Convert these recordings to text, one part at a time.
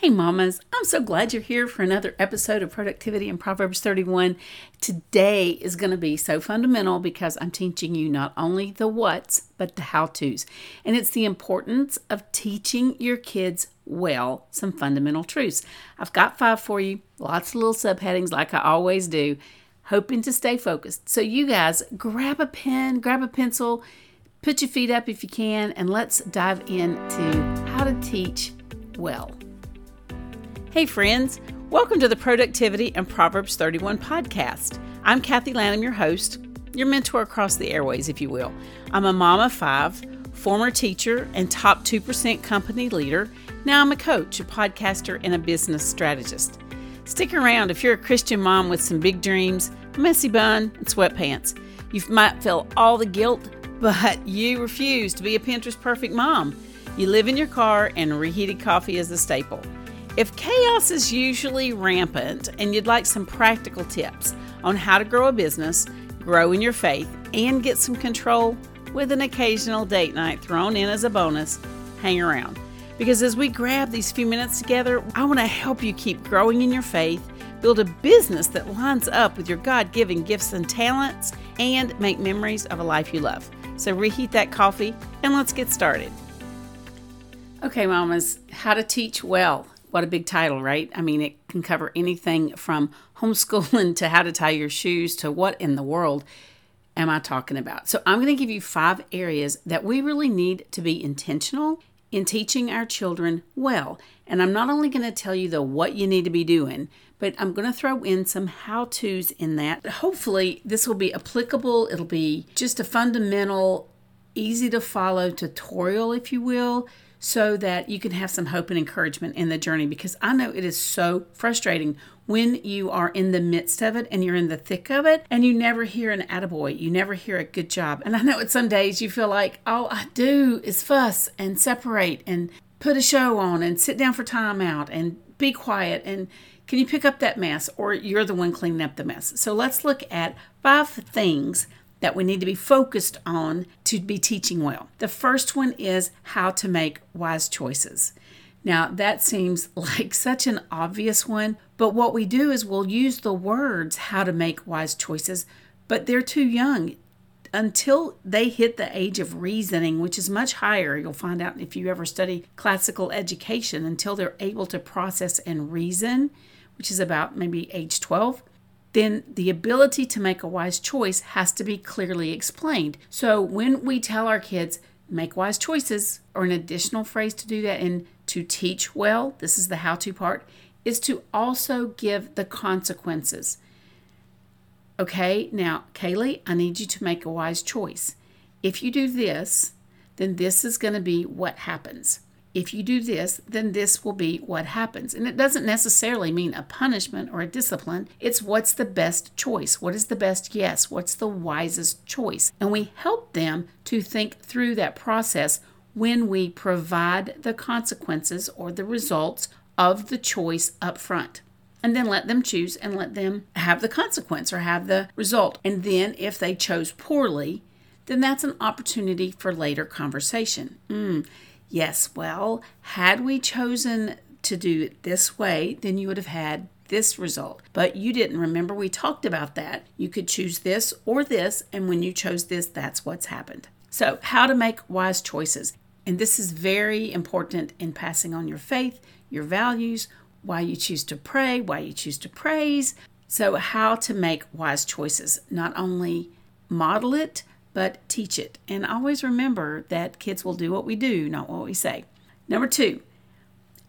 Hey, mamas, I'm so glad you're here for another episode of Productivity in Proverbs 31. Today is going to be so fundamental because I'm teaching you not only the what's, but the how to's. And it's the importance of teaching your kids well some fundamental truths. I've got five for you, lots of little subheadings like I always do, hoping to stay focused. So, you guys, grab a pen, grab a pencil, put your feet up if you can, and let's dive into how to teach well. Hey, friends, welcome to the Productivity and Proverbs 31 podcast. I'm Kathy Lanham, your host, your mentor across the airways, if you will. I'm a mom of five, former teacher, and top 2% company leader. Now I'm a coach, a podcaster, and a business strategist. Stick around if you're a Christian mom with some big dreams, a messy bun, and sweatpants. You might feel all the guilt, but you refuse to be a Pinterest perfect mom. You live in your car, and reheated coffee is a staple. If chaos is usually rampant and you'd like some practical tips on how to grow a business, grow in your faith, and get some control with an occasional date night thrown in as a bonus, hang around. Because as we grab these few minutes together, I want to help you keep growing in your faith, build a business that lines up with your God given gifts and talents, and make memories of a life you love. So reheat that coffee and let's get started. Okay, mamas, how to teach well. What a big title, right? I mean, it can cover anything from homeschooling to how to tie your shoes to what in the world am I talking about. So, I'm going to give you five areas that we really need to be intentional in teaching our children well. And I'm not only going to tell you the what you need to be doing, but I'm going to throw in some how to's in that. Hopefully, this will be applicable. It'll be just a fundamental, easy to follow tutorial, if you will, so that you can have some hope and encouragement in the journey because I know it is so frustrating when you are in the midst of it and you're in the thick of it and you never hear an attaboy, you never hear a good job. And I know at some days you feel like all I do is fuss and separate and put a show on and sit down for time out and be quiet and can you pick up that mess or you're the one cleaning up the mess. So let's look at five things that we need to be focused on to be teaching well. The first one is how to make wise choices. Now, that seems like such an obvious one, but what we do is we'll use the words how to make wise choices, but they're too young. Until they hit the age of reasoning, which is much higher, you'll find out if you ever study classical education, until they're able to process and reason, which is about maybe age 12, then the ability to make a wise choice has to be clearly explained. So when we tell our kids, make wise choices, or an additional phrase to do that and to teach well, this is the how to part, is to also give the consequences. Okay, now, Kaylee, I need you to make a wise choice. If you do this, then this is going to be what happens if you do this, then this will be what happens. And it doesn't necessarily mean a punishment or a discipline. It's what's the best choice. What is the best yes? What's the wisest choice? And we help them to think through that process when we provide the consequences or the results of the choice up front. And then let them choose and let them have the consequence or have the result. And then if they chose poorly, then that's an opportunity for later conversation. Mm, Yes, well, had we chosen to do it this way, then you would have had this result. But you didn't. Remember, we talked about that. You could choose this or this, and when you chose this, that's what's happened. So, how to make wise choices. And this is very important in passing on your faith, your values, why you choose to pray, why you choose to praise. So, how to make wise choices. Not only model it, but teach it. And always remember that kids will do what we do, not what we say. Number two,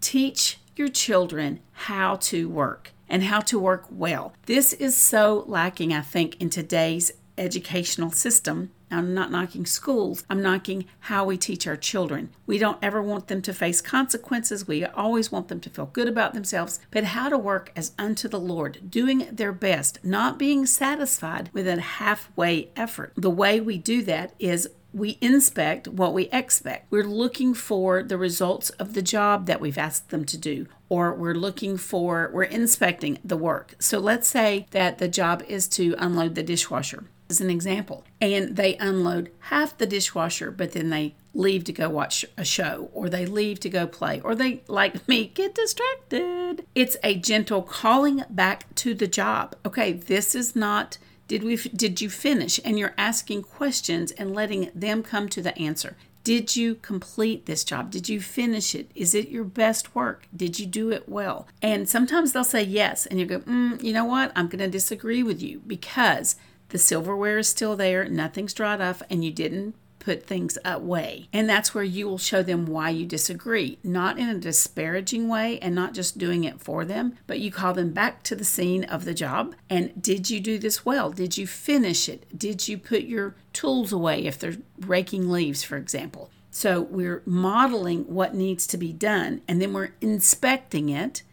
teach your children how to work and how to work well. This is so lacking, I think, in today's educational system I'm not knocking schools. I'm knocking how we teach our children. We don't ever want them to face consequences. We always want them to feel good about themselves, but how to work as unto the Lord, doing their best, not being satisfied with a halfway effort. The way we do that is we inspect what we expect. We're looking for the results of the job that we've asked them to do, or we're looking for, we're inspecting the work. So let's say that the job is to unload the dishwasher. As an example, and they unload half the dishwasher, but then they leave to go watch a show or they leave to go play or they, like me, get distracted. It's a gentle calling back to the job. Okay, this is not did we did you finish and you're asking questions and letting them come to the answer. Did you complete this job? Did you finish it? Is it your best work? Did you do it well? And sometimes they'll say yes, and you go, mm, you know what? I'm going to disagree with you because the silverware is still there, nothing's dried off, and you didn't put things away. And that's where you will show them why you disagree, not in a disparaging way and not just doing it for them, but you call them back to the scene of the job. And did you do this well? Did you finish it? Did you put your tools away if they're raking leaves, for example? So we're modeling what needs to be done and then we're inspecting it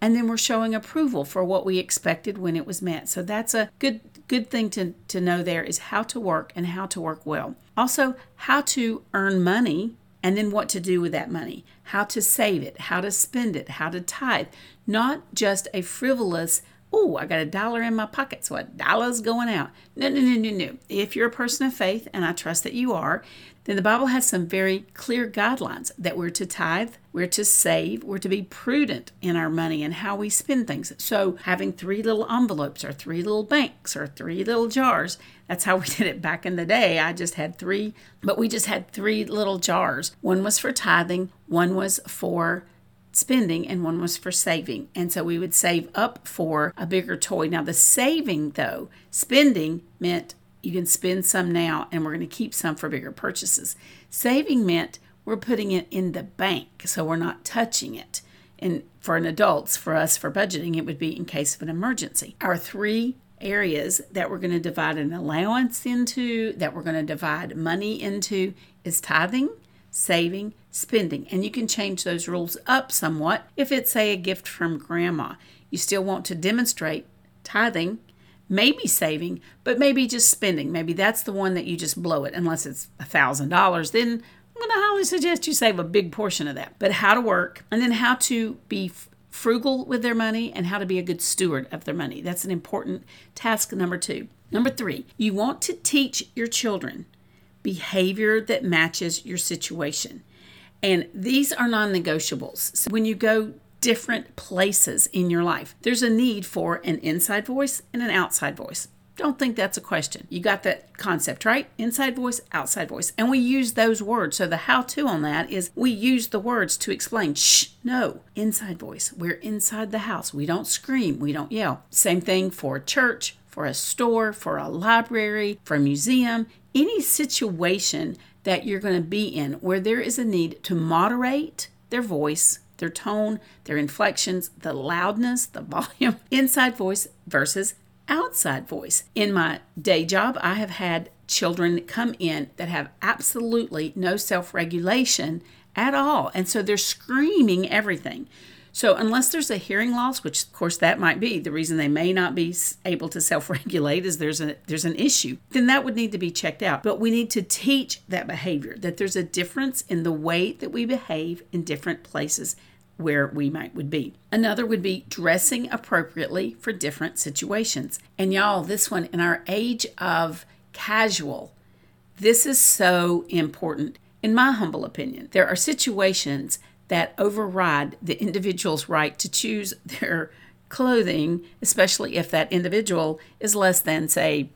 and then we're showing approval for what we expected when it was met. So that's a good good thing to, to know there is how to work and how to work well. Also, how to earn money and then what to do with that money, how to save it, how to spend it, how to tithe. Not just a frivolous, oh, I got a dollar in my pocket, so a dollar's going out. No, no, no, no, no. If you're a person of faith, and I trust that you are, then the Bible has some very clear guidelines that we're to tithe, we're to save, we're to be prudent in our money and how we spend things. So, having three little envelopes or three little banks or three little jars, that's how we did it back in the day. I just had three, but we just had three little jars. One was for tithing, one was for spending and one was for saving. And so we would save up for a bigger toy. Now, the saving, though, spending meant you can spend some now, and we're going to keep some for bigger purchases. Saving meant we're putting it in the bank, so we're not touching it. And for an adults, for us, for budgeting, it would be in case of an emergency. Our three areas that we're going to divide an allowance into, that we're going to divide money into, is tithing, saving, spending. And you can change those rules up somewhat if it's, say, a gift from grandma. You still want to demonstrate tithing maybe saving, but maybe just spending. Maybe that's the one that you just blow it, unless it's a thousand dollars. Then I'm going to highly suggest you save a big portion of that. But how to work, and then how to be frugal with their money, and how to be a good steward of their money. That's an important task number two. Number three, you want to teach your children behavior that matches your situation. And these are non negotiables. So when you go different places in your life. There's a need for an inside voice and an outside voice. Don't think that's a question. You got that concept, right? Inside voice, outside voice. And we use those words. So the how to on that is we use the words to explain, shh, no, inside voice. We're inside the house. We don't scream, we don't yell. Same thing for church, for a store, for a library, for a museum, any situation that you're going to be in where there is a need to moderate their voice their tone, their inflections, the loudness, the volume, inside voice versus outside voice. In my day job, I have had children come in that have absolutely no self regulation at all. And so they're screaming everything. So, unless there's a hearing loss, which of course that might be the reason they may not be able to self-regulate is there's a there's an issue, then that would need to be checked out. But we need to teach that behavior that there's a difference in the way that we behave in different places where we might would be. Another would be dressing appropriately for different situations. And y'all, this one in our age of casual, this is so important in my humble opinion. There are situations that override the individual's right to choose their clothing, especially if that individual is less than, say,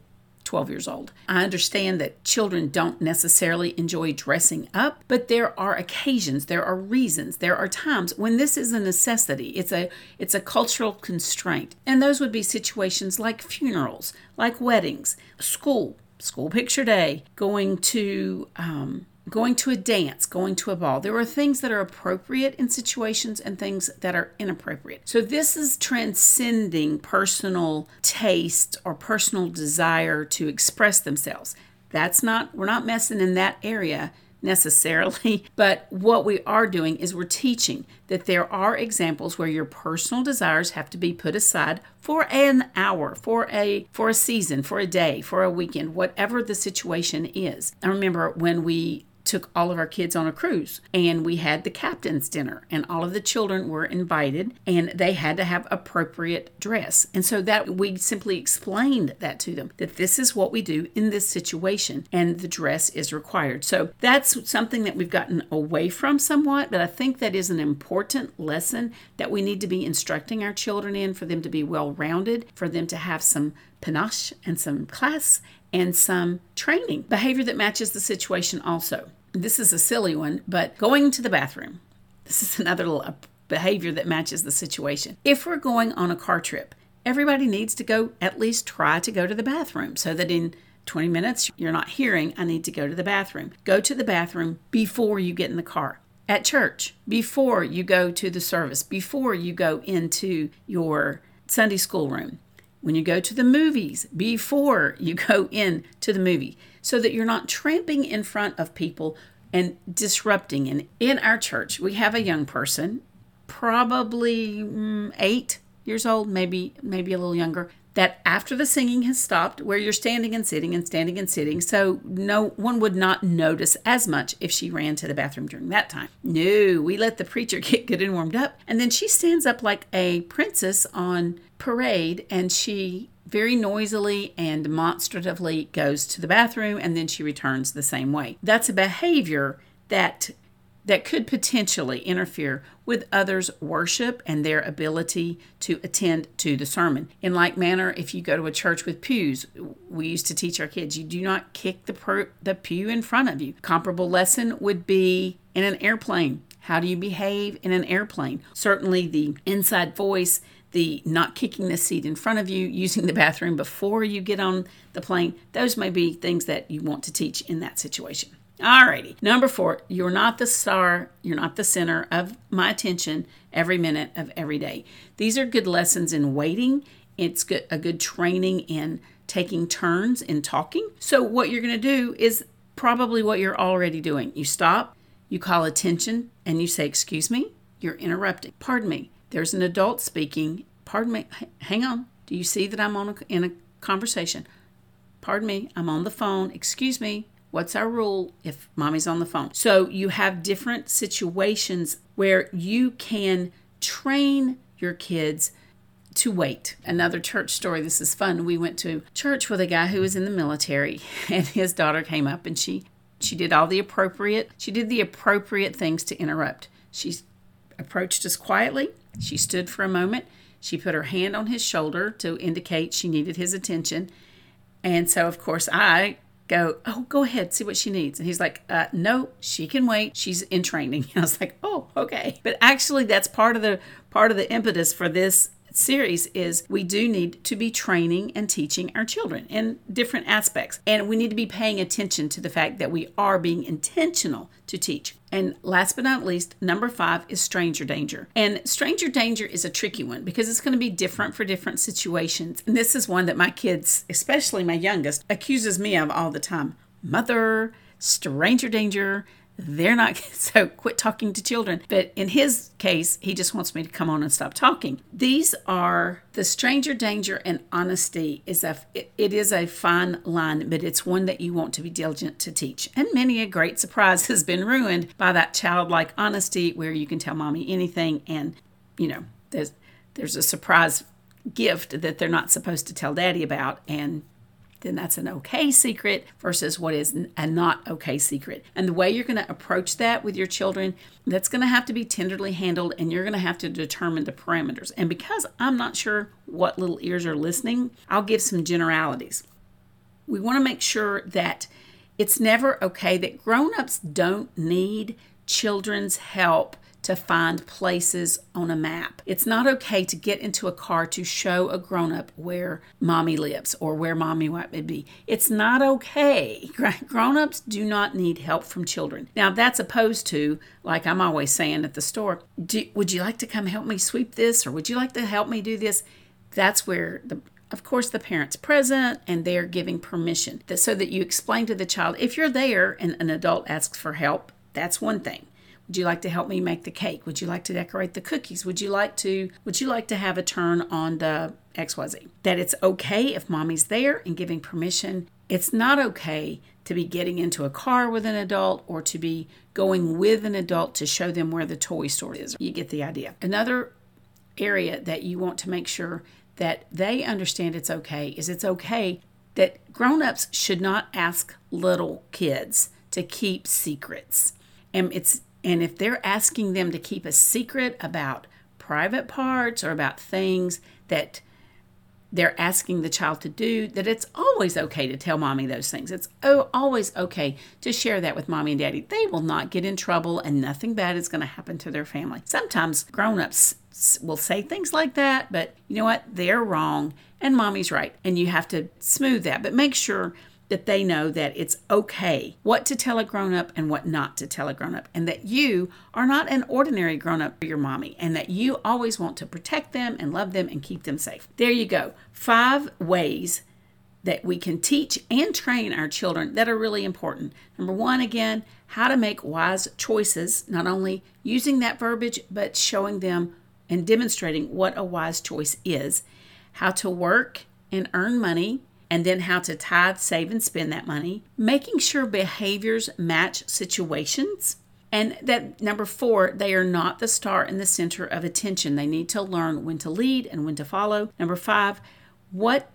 12 years old. I understand that children don't necessarily enjoy dressing up, but there are occasions, there are reasons, there are times when this is a necessity. It's a it's a cultural constraint. And those would be situations like funerals, like weddings, school, school picture day, going to um, going to a dance, going to a ball. There are things that are appropriate in situations and things that are inappropriate. So this is transcending personal taste or personal desire to express themselves. That's not, we're not messing in that area necessarily, but what we are doing is we're teaching that there are examples where your personal desires have to be put aside for an hour, for a for a season, for a day, for a weekend, whatever the situation is. I remember when we took all of our kids on a cruise and we had the captain's dinner and all of the children were invited and they had to have appropriate dress. And so that we simply explained that to them that this is what we do in this situation and the dress is required. So that's something that we've gotten away from somewhat, but I think that is an important lesson that we need to be instructing our children in for them to be well rounded, for them to have some panache and some class and some training. Behavior that matches the situation also. This is a silly one, but going to the bathroom. This is another little behavior that matches the situation. If we're going on a car trip, everybody needs to go at least try to go to the bathroom so that in 20 minutes you're not hearing, I need to go to the bathroom. Go to the bathroom before you get in the car. At church, before you go to the service, before you go into your Sunday school room when you go to the movies before you go in to the movie so that you're not tramping in front of people and disrupting. And in our church we have a young person probably mm, 8 years old maybe maybe a little younger that after the singing has stopped, where you're standing and sitting and standing and sitting, so no one would not notice as much if she ran to the bathroom during that time. No, we let the preacher get good and warmed up, and then she stands up like a princess on parade and she very noisily and demonstratively goes to the bathroom and then she returns the same way. That's a behavior that that could potentially interfere with others' worship and their ability to attend to the sermon. In like manner, if you go to a church with pews, we used to teach our kids you do not kick the per- the pew in front of you. Comparable lesson would be in an airplane. How do you behave in an airplane? Certainly the inside voice the not kicking the seat in front of you, using the bathroom before you get on the plane, those may be things that you want to teach in that situation. Alrighty. Number four, you're not the star, you're not the center of my attention every minute of every day. These are good lessons in waiting. It's good, a good training in taking turns in talking. So, what you're going to do is probably what you're already doing. You stop, you call attention, and you say, Excuse me, you're interrupting. Pardon me. There's an adult speaking. Pardon me. Hang on. Do you see that I'm on a, in a conversation? Pardon me. I'm on the phone. Excuse me. What's our rule if mommy's on the phone? So you have different situations where you can train your kids to wait. Another church story. This is fun. We went to church with a guy who was in the military and his daughter came up and she she did all the appropriate she did the appropriate things to interrupt. She approached us quietly she stood for a moment. She put her hand on his shoulder to indicate she needed his attention. And so, of course, I go, Oh, go ahead, see what she needs. And he's like, uh, No, she can wait. She's in training. I was like, Oh, okay. But actually, that's part of the part of the impetus for this series is we do need to be training and teaching our children in different aspects. And we need to be paying attention to the fact that we are being intentional to teach. And last but not least, number five is stranger danger. And stranger danger is a tricky one because it's going to be different for different situations. And this is one that my kids, especially my youngest, accuses me of all the time. Mother, stranger danger they're not so quit talking to children. But in his case he just wants me to come on and stop talking. These are the stranger danger and honesty is a it, it is a fine line but it's one that you want to be diligent to teach. And many a great surprise has been ruined by that childlike honesty where you can tell mommy anything and you know there's there's a surprise gift that they're not supposed to tell daddy about. And then that's an okay secret versus what is a not okay secret. And the way you're going to approach that with your children, that's going to have to be tenderly handled and you're going to have to determine the parameters. And because I'm not sure what little ears are listening, I'll give some generalities. We want to make sure that it's never okay that grown-ups don't need children's help to find places on a map. It's not okay to get into a car to show a grown up where mommy lives or where mommy might be. It's not okay. Grown ups do not need help from children. Now, that's opposed to, like I'm always saying at the store, would you like to come help me sweep this or would you like to help me do this? That's where the of course, the parent's present and they're giving permission so that you explain to the child if you're there and an adult asks for help, that's one thing. Would you like to help me make the cake? Would you like to decorate the cookies? Would you like to would you like to have a turn on the XYZ? That it's okay if mommy's there and giving permission It's not okay to be getting into a car with an adult or to be going with an adult to show them where the toy store is. You get the idea. Another area that you want to make sure that they understand it's okay is it's okay that grown-ups should not ask little kids to keep secrets. And it's and if they're asking them to keep a secret about private parts or about things that they're asking the child to do, that it's always okay to tell mommy those things. It's always okay to share that with mommy and daddy. They will not get in trouble and nothing bad is going to happen to their family. Sometimes grown ups will say things like that, but you know what? They're wrong and mommy's right. And you have to smooth that, but make sure that they know that it's okay what to tell a grown up and what not to tell a grown up, and that you are not an ordinary grown up for your mommy, and that you always want to protect them and love them and keep them safe. There you go. Five ways that we can teach and train our children that are really important. Number one, again, how to make wise choices, not only using that verbiage, but showing them and demonstrating what a wise choice is, how to work and earn money and then how to tithe, save, and spend that money, making sure behaviors match situations. And that number four, they are not the star in the center of attention. They need to learn when to lead and when to follow. Number five, what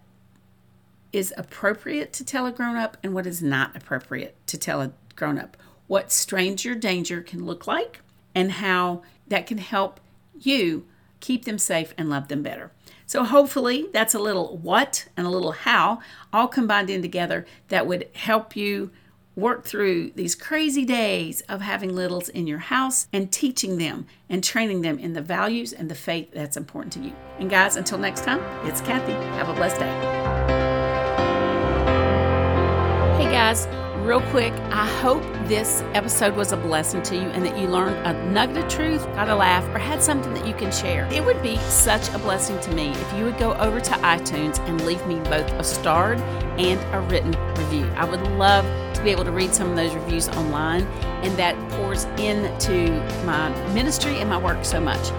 is appropriate to tell a grown up and what is not appropriate to tell a grown up. What stranger danger can look like and how that can help you keep them safe and love them better. So, hopefully, that's a little what and a little how all combined in together that would help you work through these crazy days of having littles in your house and teaching them and training them in the values and the faith that's important to you. And, guys, until next time, it's Kathy. Have a blessed day. Hey, guys real quick, I hope this episode was a blessing to you and that you learned a nugget of truth, got a laugh, or had something that you can share. It would be such a blessing to me if you would go over to iTunes and leave me both a starred and a written review. I would love to be able to read some of those reviews online, and that pours into my ministry and my work so much.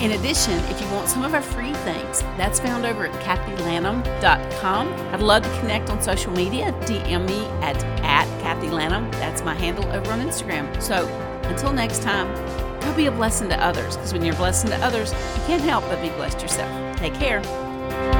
In addition, if you want some of our free things, that's found over at kathylanham.com. I'd love to connect on social media. DM me at, at Kathy Lanham. That's my handle over on Instagram. So until next time, go be a blessing to others because when you're a blessing to others, you can't help but be blessed yourself. Take care.